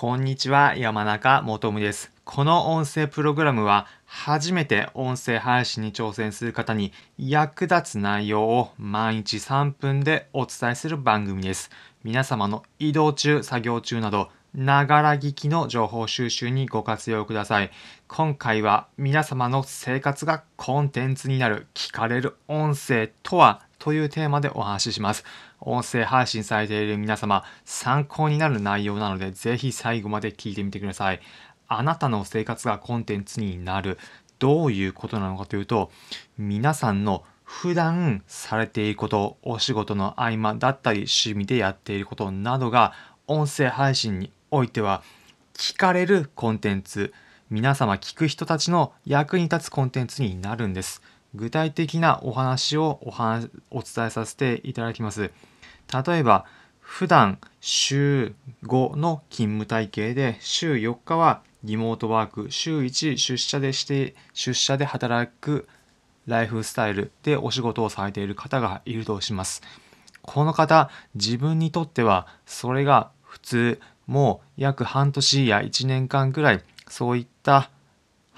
こんにちは、山中もとむです。この音声プログラムは、初めて音声配信に挑戦する方に役立つ内容を毎日3分でお伝えする番組です。皆様の移動中、作業中など、ながら聞きの情報収集にご活用ください。今回は皆様の生活がコンテンツになる聞かれる音声とはというテーマでお話しします。音声配信されている皆様、参考になる内容なので、ぜひ最後まで聞いてみてください。あなたの生活がコンテンツになる。どういうことなのかというと、皆さんの普段されていること、お仕事の合間だったり、趣味でやっていることなどが、音声配信においては聞かれるコンテンツ皆様聞く人たちの役に立つコンテンツになるんです具体的なお話をお話お伝えさせていただきます。例えば普段週5の勤務体系で週4日はリモートワーク週1出社でして出社で働くライフスタイルでお仕事をされている方がいるとします。この方自分にとってはそれが普通もう約半年や1年間くらいそういった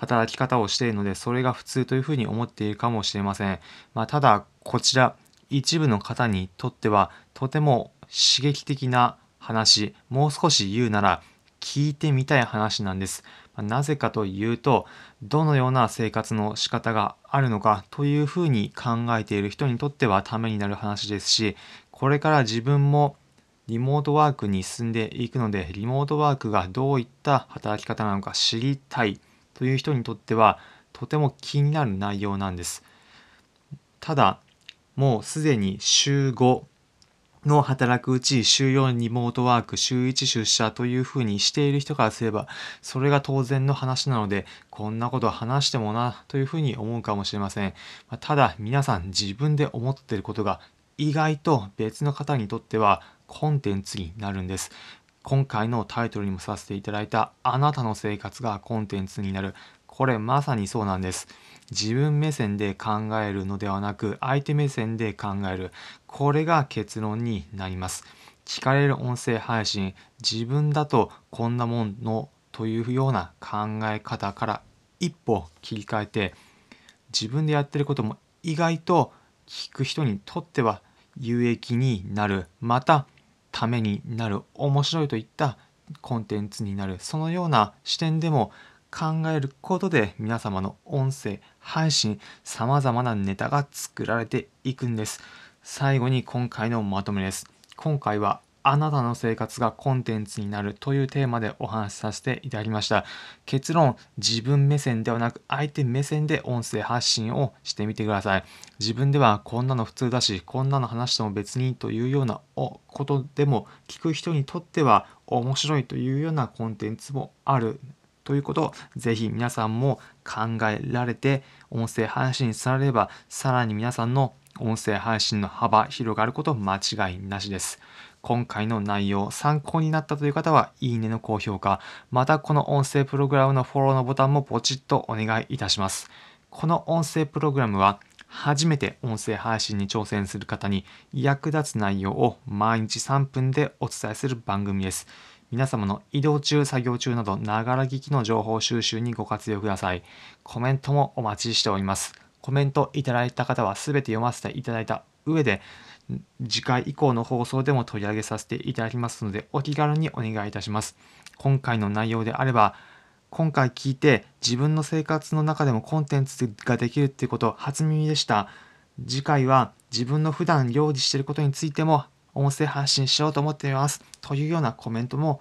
働き方をしているのでそれが普通というふうに思っているかもしれません、まあ、ただこちら一部の方にとってはとても刺激的な話もう少し言うなら聞いてみたい話なんです。なぜかというとどのような生活の仕方があるのかというふうに考えている人にとってはためになる話ですしこれから自分もリモートワークに進んでいくので、リモートワークがどういった働き方なのか知りたいという人にとっては、とても気になる内容なんです。ただ、もうすでに週5の働くうち週4リモートワーク、週1出社というふうにしている人からすれば、それが当然の話なので、こんなこと話してもなというふうに思うかもしれません。ただ、皆さん自分で思っていることが意外と別の方にとってはコンテンツになるんです。今回のタイトルにもさせていただいたあなたの生活がコンテンツになる。これまさにそうなんです。自分目線で考えるのではなく相手目線で考える。これが結論になります。聞かれる音声配信、自分だとこんなものというような考え方から一歩切り替えて自分でやってることも意外と聞く人にとっては有益になるまたためになる面白いといったコンテンツになるそのような視点でも考えることで皆様の音声配信さまざまなネタが作られていくんです。最後に今回のまとめです。今回はあなたの生活がコンテンツになるというテーマでお話しさせていただきました。結論、自分目線ではなく相手目線で音声発信をしてみてください。自分ではこんなの普通だし、こんなの話しても別にというようなことでも聞く人にとっては面白いというようなコンテンツもあるということをぜひ皆さんも考えられて音声配信されればさらに皆さんの音声配信の幅広がること間違いなしです。今回の内容参考になったという方はいいねの高評価、またこの音声プログラムのフォローのボタンもポチッとお願いいたします。この音声プログラムは初めて音声配信に挑戦する方に役立つ内容を毎日3分でお伝えする番組です。皆様の移動中、作業中など、ながら聞きの情報収集にご活用ください。コメントもお待ちしております。コメントいただいた方は全て読ませていただいた上で、次回以降の放送でも取り上げさせていただきますので、お気軽にお願いいたします。今回の内容であれば、今回聞いて自分の生活の中でもコンテンツができるっていうこと初耳でした。次回は自分の普段料理していることについても音声発信しようと思っています。というようなコメントも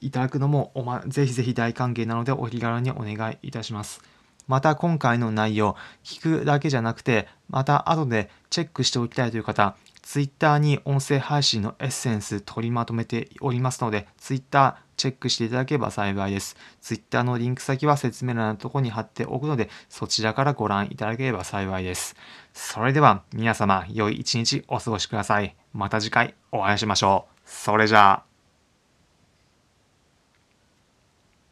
いただくのもお、ま、ぜひぜひ大歓迎なのでお気軽にお願いいたします。また今回の内容、聞くだけじゃなくて、また後でチェックしておきたいという方、Twitter に音声配信のエッセンス取りまとめておりますので、Twitter チェックしていただければ幸いです。Twitter のリンク先は説明欄のところに貼っておくので、そちらからご覧いただければ幸いです。それでは皆様、良い一日お過ごしください。また次回お会いしましょう。それじゃあ。